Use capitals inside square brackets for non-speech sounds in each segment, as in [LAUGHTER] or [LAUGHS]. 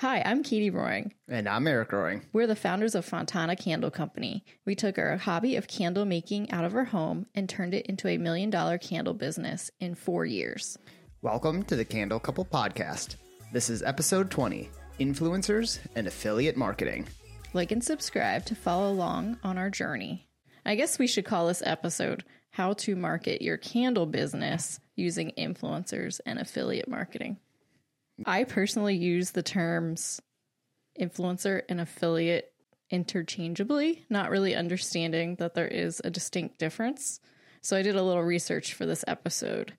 Hi, I'm Katie Roering. And I'm Eric Roering. We're the founders of Fontana Candle Company. We took our hobby of candle making out of our home and turned it into a million dollar candle business in four years. Welcome to the Candle Couple Podcast. This is episode 20 Influencers and Affiliate Marketing. Like and subscribe to follow along on our journey. I guess we should call this episode How to Market Your Candle Business Using Influencers and Affiliate Marketing. I personally use the terms influencer and affiliate interchangeably, not really understanding that there is a distinct difference. So I did a little research for this episode.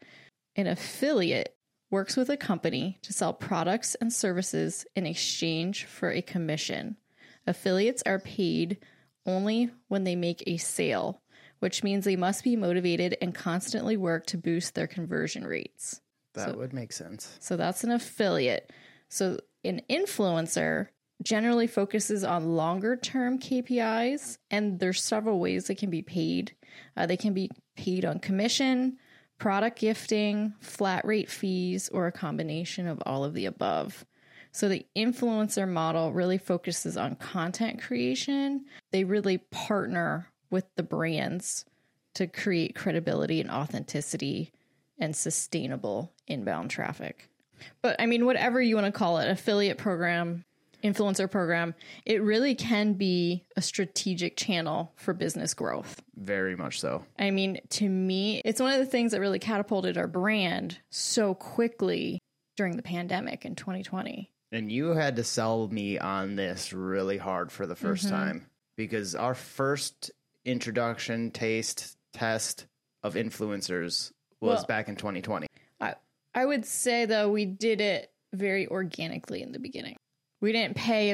An affiliate works with a company to sell products and services in exchange for a commission. Affiliates are paid only when they make a sale, which means they must be motivated and constantly work to boost their conversion rates. That would make sense. So that's an affiliate. So an influencer generally focuses on longer term KPIs, and there's several ways they can be paid. Uh, they can be paid on commission, product gifting, flat rate fees, or a combination of all of the above. So the influencer model really focuses on content creation. They really partner with the brands to create credibility and authenticity and sustainable inbound traffic. But I mean, whatever you want to call it, affiliate program, influencer program, it really can be a strategic channel for business growth. Very much so. I mean, to me, it's one of the things that really catapulted our brand so quickly during the pandemic in 2020. And you had to sell me on this really hard for the 1st mm-hmm. time because our first introduction, taste, test of influencers was Well- back in 2020. I, I would say, though, we did it very organically in the beginning. We didn't pay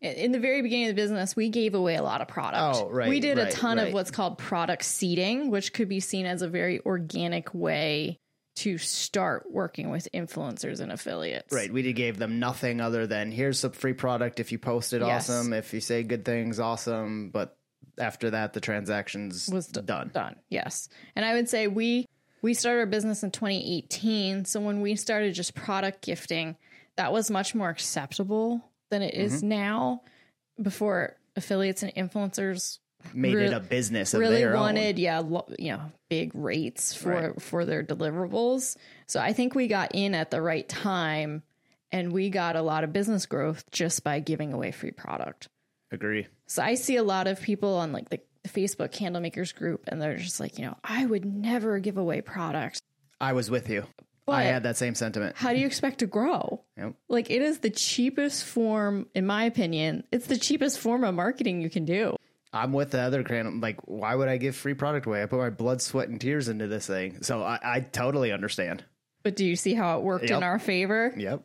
a, in the very beginning of the business. We gave away a lot of product. Oh, right, We did a right, ton of what's called product seeding, which could be seen as a very organic way to start working with influencers and affiliates. Right. We gave them nothing other than here's some free product. If you post it, Yes. awesome. If you say good things, awesome. But after that, the transaction's was d- done. Done. Yes. And I would say we we started our business in 2018. So when we started just product gifting, that was much more acceptable than it Mm-hmm. is now. Before affiliates and influencers Made Re- it a business really their own. wanted, yeah, lo- you know, big rates for Right. for their deliverables. So I think we got in at the right time, and we got a lot of business growth just by giving away free product. Agree. So I see a lot of people on like the Facebook candle makers group, and they're just like, you know, I would never give away products. I was with you. But I had that same sentiment. how do you expect to grow? Yep. Like it is the cheapest form, in my opinion, it's the cheapest form of marketing you can do. I'm with the other crane. Like, why would I give free product away? I put my blood, sweat, and tears into this thing. So I, I totally understand. But do you see how it worked in our favor? Yep.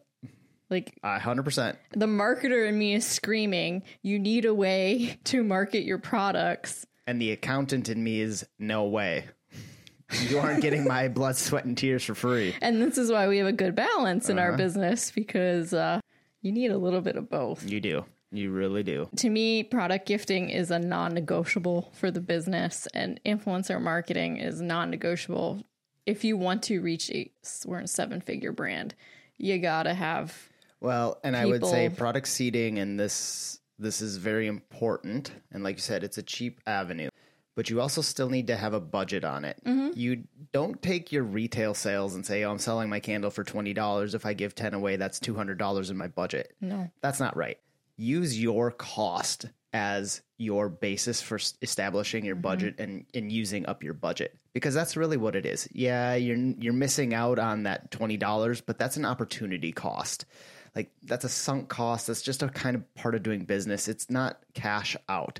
Like A hundred percent. the marketer in me is screaming, you need a way [LAUGHS] to market your products. And the accountant in me is no way. [LAUGHS] You aren't getting my blood, sweat, and tears for free. And this is why we have a good balance in our Uh-huh. business because uh, you need a little bit of both. You do. You really do. To me, product gifting is a non negotiable for the business, and influencer marketing is non negotiable. If you want to reach a we're a seven figure brand, you gotta have Well, and I would say product seeding and this this is very important. And like you said, it's a cheap avenue. But you also still need to have a budget on it. Mm-hmm. You don't take your retail sales and say, "Oh, I'm selling my candle for twenty dollars. If I give ten away, that's two hundred dollars in my budget." no. That's not right. Use your cost as your basis for s- establishing your mm-hmm. budget and, and using up your budget because that's really what it is. Yeah, you're you're missing out on that twenty dollars, but that's an opportunity cost. Like that's a sunk cost. That's just a kind of part of doing business. It's not cash out.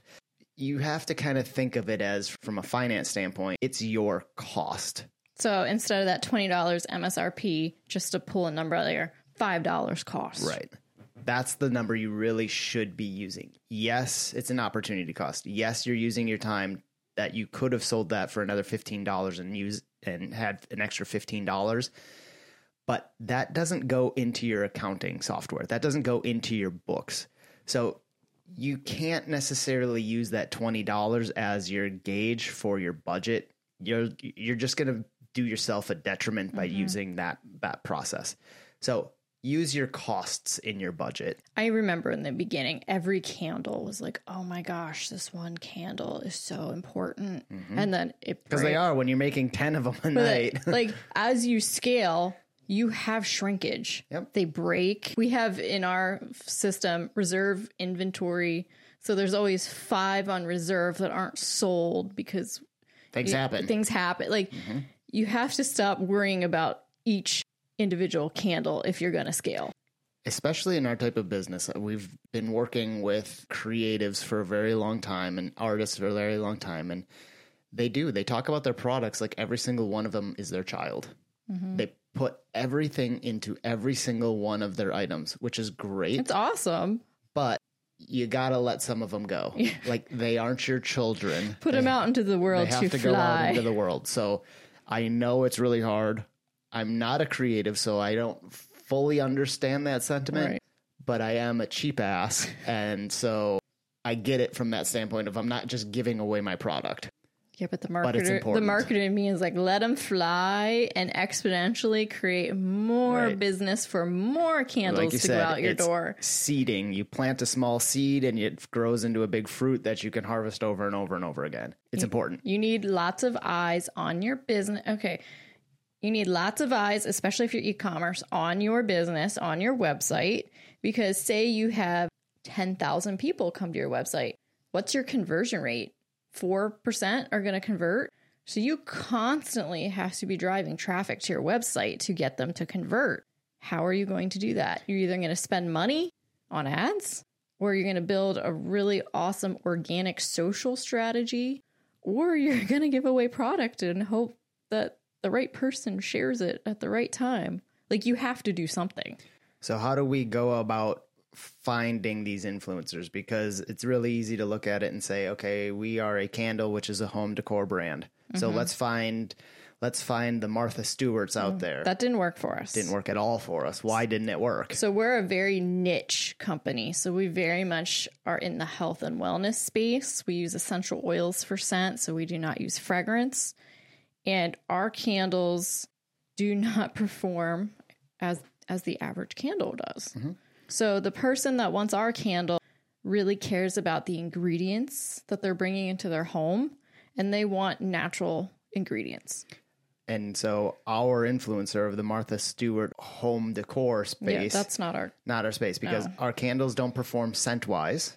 You have to kind of think of it as from a finance standpoint, it's your cost. So instead of that twenty dollars MSRP, just to pull a number out there, five dollars cost. Right. That's the number you really should be using. Yes, it's an opportunity cost. Yes, you're using your time that you could have sold that for another $15 and use and had an extra $15. But that doesn't go into your accounting software. That doesn't go into your books. So you can't necessarily use that $20 as your gauge for your budget. You're you're just going to do yourself a detriment by mm-hmm. using that that process. So use your costs in your budget. I remember in the beginning, every candle was like, oh my gosh, this one candle is so important. Mm-hmm. And then it Because they are when you're making 10 of them a night. [LAUGHS] like as you scale, you have shrinkage. Yep. They break. We have in our system reserve inventory. So there's always five on reserve that aren't sold because Things happen. things happen. Like you have to stop worrying about each individual candle if you're going to scale. especially in our type of business, uh, we've been working with creatives for a very long time and artists for a very long time. And they do, they talk about their products like every single one of them is their child. They put everything into every single one of their items, which is great, It's awesome. but you gotta let some of them go. [LAUGHS] Like they aren't your children. Put them out into the world they have to, to fly. go out into the world. So I know it's really hard. I'm not a creative, so I don't fully understand that sentiment, Right. but I am a cheap ass. And so I get it from that standpoint of I'm not just giving away my product. Yeah, but the But marketer, the marketer in me is like, let them fly and exponentially create more Right. business for more candles Like you to said, go out your it's door. seeding. You plant a small seed and it grows into a big fruit that you can harvest over and over and over again. It's important. You need lots of eyes on your business. Okay. You need lots of eyes, especially if you're e commerce, on your business, on your website. Because say you have 10,000 people come to your website, what's your conversion rate? 4% are going to convert. So you constantly have to be driving traffic to your website to get them to convert. How are you going to do that? You're either going to spend money on ads or you're going to build a really awesome organic social strategy or [LAUGHS] you're going to give away product and hope that the right person shares it at the right time. Like you have to do something. So how do we go about finding these influencers? Because it's really easy to look at it and say, okay, we are a candle, which is a home decor brand. So Mm-hmm. let's find let's find the Martha Stewarts out there. That didn't work for us. didn't work at all for us. Why didn't it work? So we're a very niche company. So we very much are in the health and wellness space. We use essential oils for scent, so we do not use fragrance. And our candles do not [LAUGHS] perform as as the average candle does. So the person that wants our candle really cares about the ingredients that they're bringing into their home and they want natural ingredients. And so our influencer of the Martha Stewart home decor Yeah, space that's not our not our space because our candles don't perform scent wise.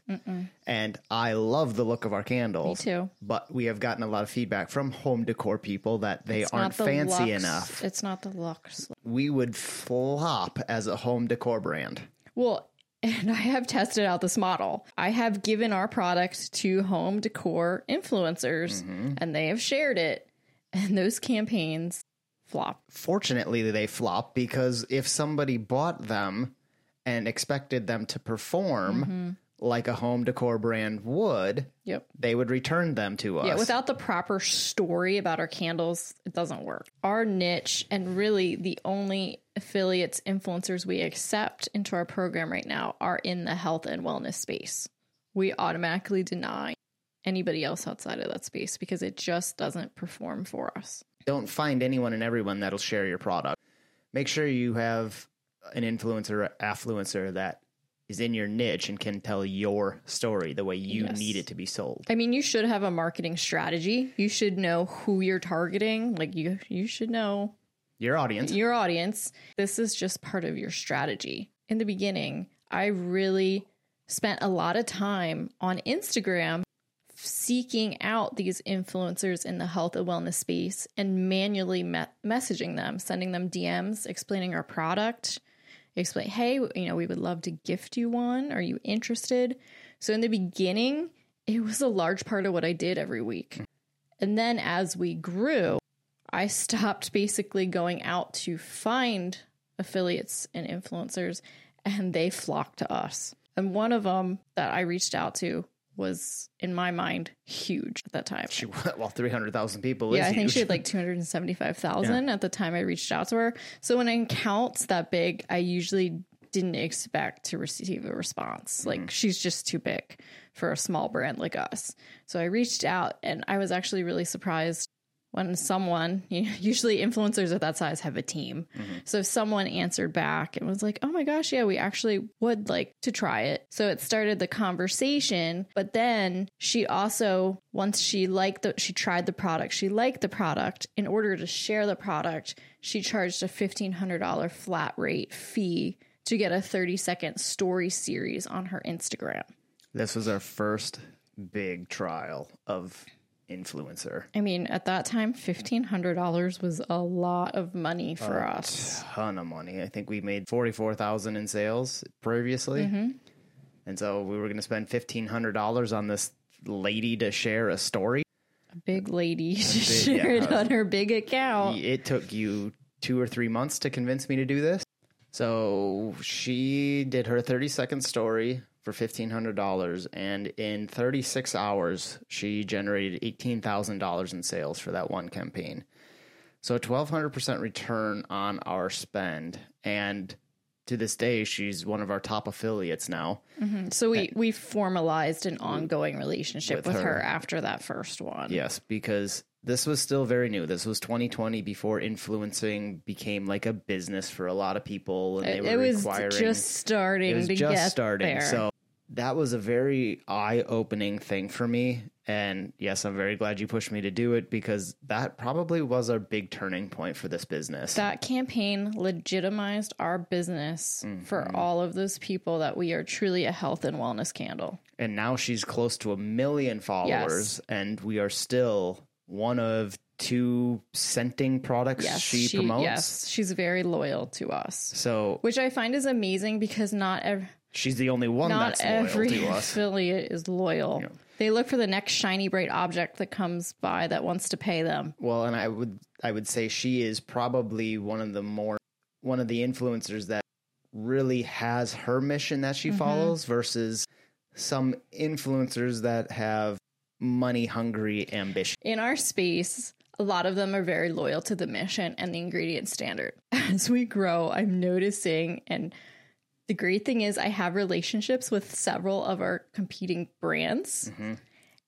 And I love the look of our candles. too. But we have gotten a lot of feedback from home decor people that they It's aren't the fancy luxe- enough. It's not the luxe We would flop as a home decor brand. Well, [LAUGHS] and I have tested out this model. I have given our product to home decor influencers and they have shared it. And those campaigns flop. Fortunately, they flop because if somebody bought them and expected them to perform Mm-hmm. like a home decor brand would, Yep. they would return them to us. Yeah, without the proper story about our candles, it doesn't work. Our niche and really the only affiliates, influencers we accept into our program right now are in the health and wellness space. We automatically deny anybody else outside of that space because it just doesn't perform for us. don't find anyone and everyone that'll share your product. Make sure you have an influencer affluencer that is in your niche and can tell your story the way you Yes. need it to be sold. I mean, you should have a marketing strategy. You should know who you're targeting. Like you you should know Your audience. your audience. This is just part of your strategy. In the beginning, I really spent a lot of time on Instagram seeking out these influencers in the health and wellness space and manually me- messaging them, sending them DMs, explaining our product, explain, hey, you know, we would love to gift you one. Are you interested? So in the beginning, it was a large part of what I did every week. And then as we grew, I stopped basically going out to find affiliates and influencers, and they flocked to us. And one of them that I reached out to was, in my mind, huge at that time. She, [LAUGHS] well, 300,000 people Yeah, I think huge. she had like 275,000 at the time I reached out to her. So when an account's that big, I usually didn't expect to receive a response. Mm-hmm. Like she's just too big for a small brand like us. So I reached out and I was actually really surprised when someone, [LAUGHS] usually influencers of that size have a team. Mm-hmm. So if someone answered back and was like, oh my gosh, yeah, we actually would like to try it. So it started the conversation. But then she also, once she liked the, she tried the product, she liked the product. In order to share the product, she charged a $1,500 flat rate fee to get a 30 second story series on her Instagram. This was our first big trial of influencer. I mean, at that time, $1,500 was a lot of money for us. Ton of money. I think we made forty four thousand in sales previously, Mm-hmm. and so we were going to spend fifteen hundred dollars on this lady to share a story. A big lady shared yeah. on her big account. It took you two or three months to convince me to do this. So she did her 30 second story for $1,500. And in 36 hours, she generated $18,000 in sales for that one campaign. So a 1200% return on our spend. And to this day, she's one of our top affiliates now. Mm-hmm. So we we formalized an ongoing relationship With with, her. her. after that first one. Yes, because this was still very new. This was 2020 before influencing became like a business for a lot of people, and they It, were it was requiring. just starting it was to just get starting, there. so that was a very eye-opening thing for me. And yes, I'm very glad you pushed me to do it because that probably was our big turning point for this business. that campaign legitimized our business Mm-hmm. for all of those people that we are truly a health and wellness candle. and now she's close to a million followers, and we are still one of two scenting products Yes, she, promotes. Yes, she's very loyal to us, So which I find is amazing because not ev- she's the only one not that's loyal every to us. [LAUGHS] affiliate is loyal. They look for the next shiny bright object that comes by that wants to pay them. Well, and I would I would say she is probably one of the more one of the influencers that really has her mission that Mm-hmm. she follows versus some influencers that have money hungry ambition. In our space, a lot of them are very loyal to the mission and the ingredient standard. [LAUGHS] As we grow, I'm noticing, and the great thing is, I have relationships with several of our competing brands. Mm-hmm.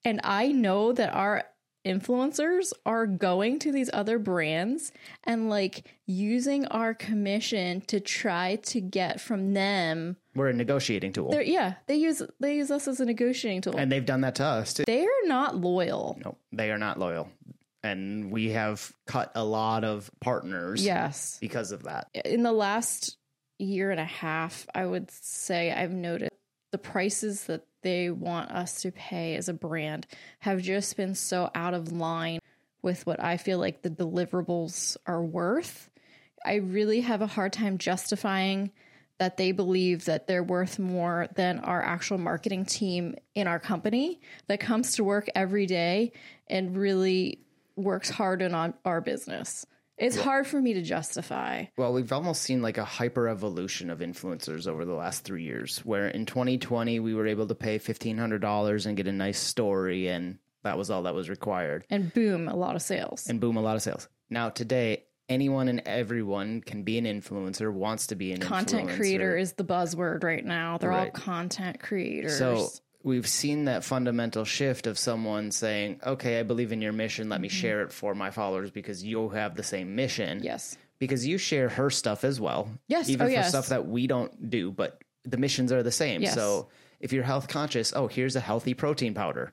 And I know that our influencers are going to these other brands and like using our commission to try to get from them. We're a negotiating tool. They're, yeah, they use they use us as a negotiating tool. and they've done that to us too. they are not loyal. No, they are not loyal. And we have cut a lot of partners Yes. because of that. in the last year and a half, I would say I've noticed the prices that they want us to pay as a brand have just been so out of line with what I feel like the deliverables are worth. I really have a hard time justifying that they believe that they're worth more than our actual marketing team in our company that comes to work every day and really works hard on our business. It's hard for me to justify. Well, we've almost seen like a hyper evolution of influencers over the last three years, where in 2020 we were able to pay $1,500 and get a nice story, and that was all that was required. And boom, a lot of sales. And boom, a lot of sales. Now, today, anyone and everyone can be an influencer, wants to be an influencer. content influencer. creator is the buzzword right now. They're all content creators. So we've seen that fundamental shift of someone saying, okay, I believe in your mission. Let me Mm-hmm. share it for my followers because you have the same mission. yes. because you share her stuff as well. Yes. Even Oh, for yes. stuff that we don't do, but the missions are the same. Yes. So if you're health conscious, oh, here's a healthy protein powder.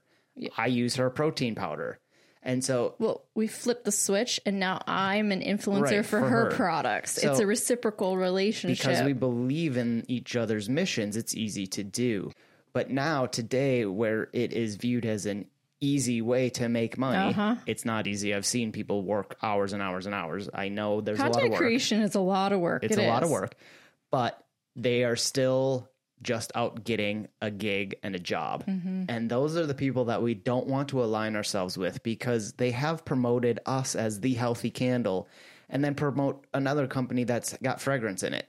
I use her protein powder. And so Well, we flipped the switch and now I'm an influencer Right, for, for her, her. products. So- it's a reciprocal relationship. because we believe in each other's missions, it's easy to do. But now today where it is viewed as an easy way to make money, Uh-huh. it's not easy. I've seen people work hours and hours and hours. I know there's a lot of content work. creation is a lot of work. It's It a lot of work, but they are still just out getting a gig and a job. Mm-hmm. And those are the people that we don't want to align ourselves with because they have promoted us as the healthy candle and then promote another company that's got fragrance in it.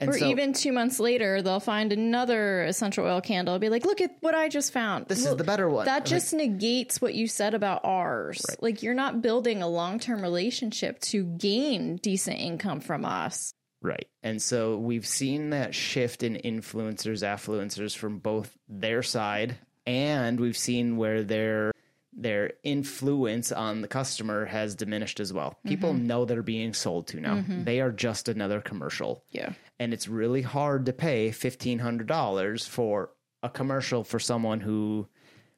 And Or so even two months later, they'll find another essential oil candle. and Be like, look at what I just found. this Well, is the better one. That Like, just negates what you said about ours. Like you're not building a long term relationship to gain decent income from us. Right. And so we've seen that shift in influencers, affluencers from both their side, and we've seen where they're their influence on the customer has diminished as well. People mm-hmm. know they're being sold to now. Mm-hmm. They are just another commercial. Yeah. And it's really hard to pay $1,500 for a commercial for someone who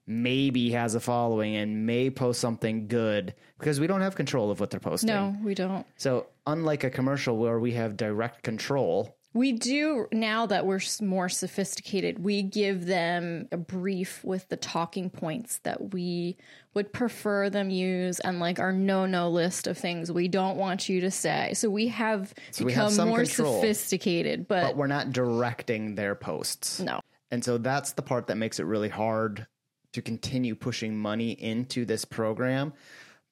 maybe has a following and may post something good because we don't have control of what they're posting. No, we don't. So, unlike a commercial where we have direct control, We do now that we're more sophisticated. We give them a brief with the talking points that we would prefer them use and like our no-no list of things we don't want you to say. So we have we become have more control. sophisticated, but, but we're not directing their posts. no. And so that's the part that makes it really hard to continue pushing money into this program.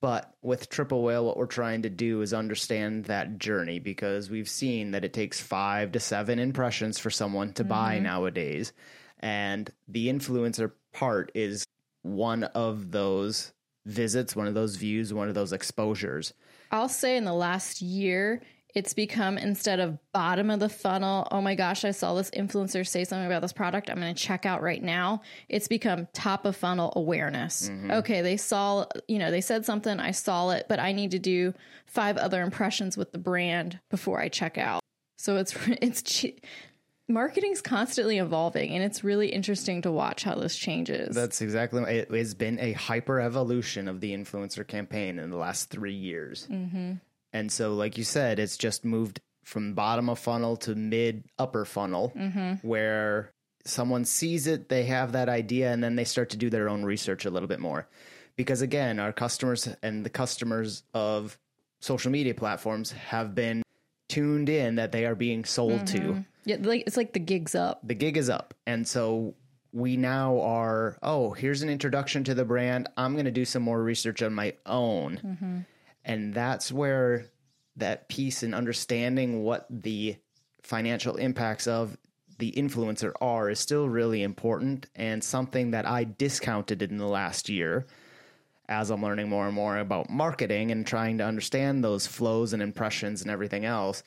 But with Triple Whale, what we're trying to do is understand that journey because we've seen that it takes five to seven impressions for someone to buy mm-hmm. nowadays. And the influencer part is one of those visits, one of those views, one of those exposures. I'll say in the last year, it's become instead of bottom of the funnel, oh my gosh, I saw this influencer say something about this product. I'm going to check out right now. It's become top of funnel awareness. Okay, they saw, you know, they said something, I saw it, but I need to do five other impressions with the brand before I check out. So it's, [LAUGHS] it's, che- marketing's constantly evolving and it's really interesting to watch how this changes. That's exactly it has been a hyper evolution of the influencer campaign in the last three years. Mm-hmm. And so, like you said, it's just moved from bottom of funnel to mid upper funnel, mm-hmm. where someone sees it, they have that idea, and then they start to do their own research a little bit more. Because again, our customers and the customers of social media platforms have been tuned in that they are being sold to mm-hmm. yeah, like it's like the gigs up. the gig is up. And so we now are, oh, here's an introduction to the brand. I'm going to do some more research on my own. Mm-hmm. And that's where that piece and understanding what the financial impacts of the influencer are is still really important and something that I discounted in the last year as I'm learning more and more about marketing and trying to understand those flows and impressions and everything else.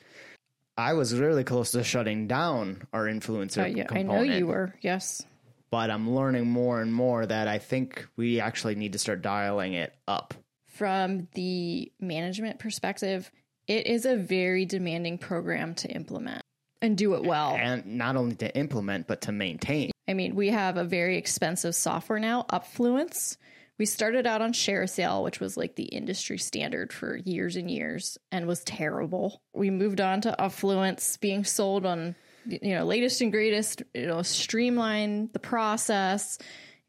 I was really close to shutting down our influencer Uh, yeah, I know you were. Yes. but I'm learning more and more that I think we actually need to start dialing it up. From the management perspective, it is a very demanding program to implement and do it well. And not only to implement, but to maintain. I mean, we have a very expensive software now, Upfluence. We started out on ShareSale, which was like the industry standard for years and years and was terrible. We moved on to Upfluence being sold on you know, latest and greatest, you know, streamline the process,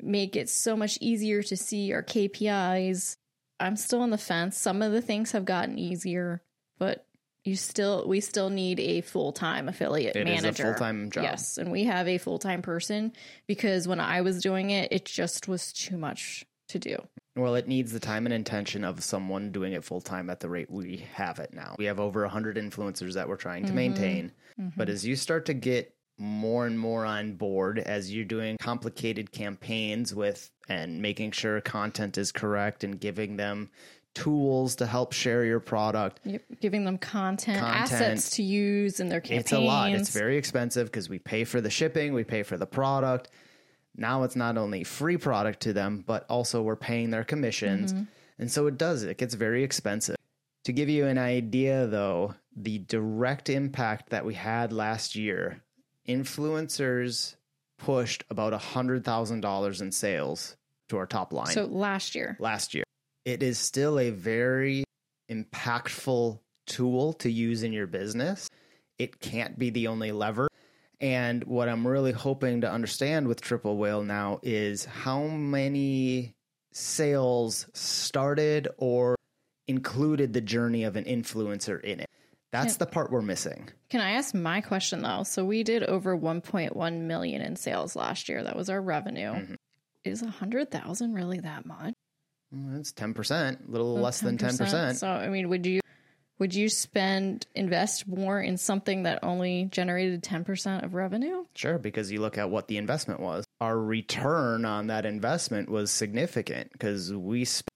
make it so much easier to see our KPIs. I'm still on the fence. Some of the things have gotten easier, but you still we still need a full-time affiliate manager. It is a full-time job. Yes, and we have a full-time person because when I was doing it, it just was too much to do. Well, it needs the time and intention of someone doing it full time at the rate we have it now. We have over 100 influencers that we're trying to mm-hmm. maintain. Mm-hmm. But as you start to get more and more on board as you're doing complicated campaigns with and making sure content is correct and giving them tools to help share your product, Yep, giving them content, Content. assets to use in their campaigns. It's a lot. It's very expensive because we pay for the shipping, we pay for the product. Now it's not only free product to them, but also we're paying their commissions. Mm-hmm. And so it does, it gets very expensive. To give you an idea, though, the direct impact that we had last year, influencers pushed about $100,000 in sales to our top line so last year. last year. It is still a very impactful tool to use in your business. It can't be the only lever. And what I'm really hoping to understand with Triple Whale now is how many sales started or included the journey of an influencer in it. That's the part we're missing. Can I ask my question though? So we did over 1.1 million in sales last year. That was our revenue. Mm-hmm. Is a hundred thousand really that much? It's 10%, a little less than 10%. So I mean, would you would you spend invest more in something that only generated ten percent of revenue? Sure, because you look at what the investment was. Our return on that investment was significant because we spent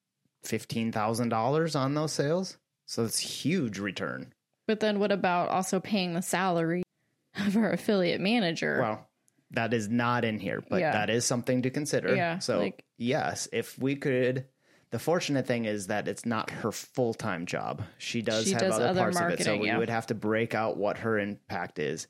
fifteen thousand dollars on those sales. So it's huge return. But then what about also paying the salary of our affiliate manager? Well, that is not in here, but Yeah. that is something to consider. Yeah, So like- yes, if we could. The fortunate thing is that it's not her full time job. She does She have does other, other parts of it, so we yeah. would have to break out what her impact is.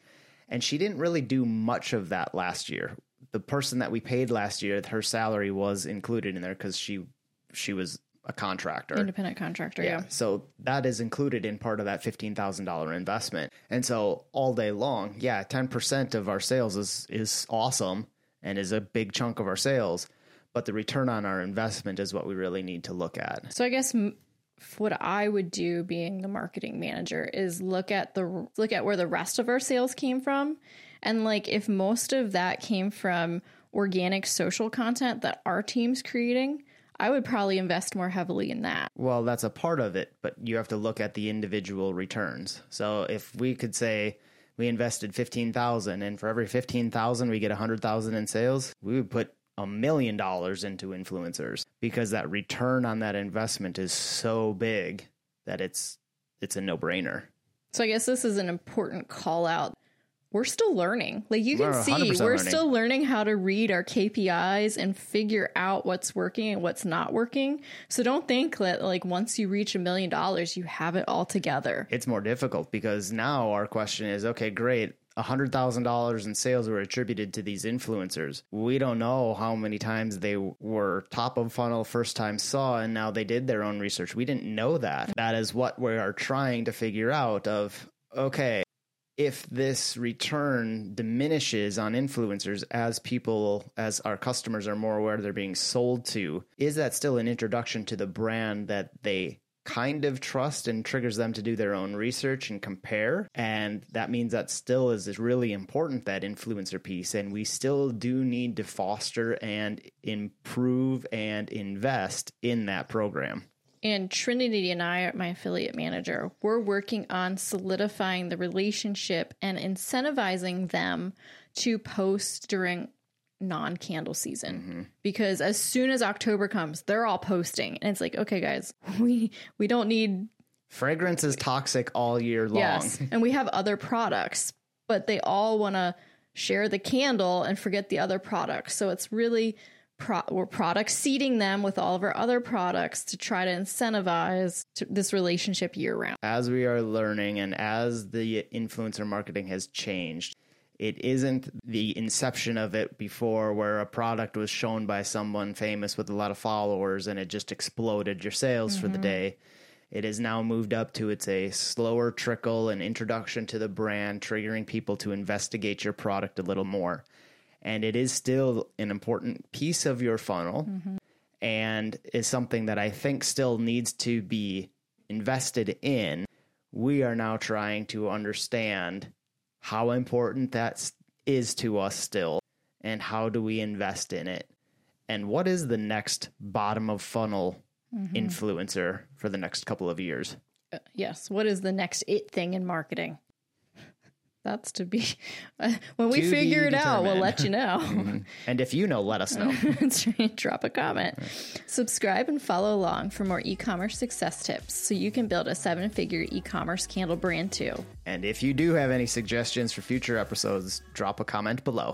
And she didn't really do much of that last year. The person that we paid last year, her salary was included in there because she she was a contractor. Independent contractor. Yeah. So that is included in part of that fifteen thousand dollar investment. And so all day long, yeah, ten percent of our sales is is awesome and is a big chunk of our sales. But the return on our investment is what we really need to look at. So I guess m- what I would do, being the marketing manager, is look at the look at where the rest of our sales came from, and like if most of that came from organic social content that our team's creating, I would probably invest more heavily in that. Well, that's a part of it, but you have to look at the individual returns. So if we could say we invested 15,000 and for every 15,000 we get 100,000 in sales, we would put a million dollars into influencers because that return on that investment is so big that it's it's a no-brainer. So I guess this is an important call out. We're still learning. Like you can We're see, we're learning. still learning how to read our KPIs and figure out what's working and what's not working. So don't think that like once you reach a million dollars, you have it all together. It's more difficult because now our question is okay, great. $100,000 in sales were attributed to these influencers. We don't know how many times they were top of funnel first time saw and now they did their own research. We didn't know that. That is what we are trying to figure out of okay, if this return diminishes on influencers as people as our customers are more aware they're being sold to, is that still an introduction to the brand that they kind of trust and triggers them to do their own research and compare. And that means that still is really important, that influencer piece. And we still do need to foster and improve and invest in that program. And Trinity and I, my affiliate manager, we're working on solidifying the relationship and incentivizing them to post during non candle season. Mm-hmm. Because as soon as October comes, they're all posting. And it's like, okay, guys, [LAUGHS] we we don't need Fragrance is toxic all year long. yes. and we have other products, but they all want to share the candle and forget the other products. So it's really pro- we're product seeding them with all of our other products to try to incentivize to this relationship year round. as we are learning and as the influencer marketing has changed, it isn't the inception of it before where a product was shown by someone famous with a lot of followers and it just exploded your sales for the mm-hmm. day. It has now moved up to it's a slower trickle and introduction to the brand, triggering people to investigate your product a little more. And it is still an important piece of your funnel and is something that I think still needs to be invested in. We are now trying to understand how important that is to us still and how do we invest in it and what is the next bottom of funnel influencer for the next couple of years Uh, yes, what is the next it thing in marketing? That's to be [LAUGHS] uh, when we To figure it out, we'll let you know. [LAUGHS] and if you know let us know [LAUGHS] Drop a comment. Subscribe and follow along for more e commerce success tips so you can build a seven figure e commerce candle brand too. and if you do have any suggestions for future episodes drop a comment below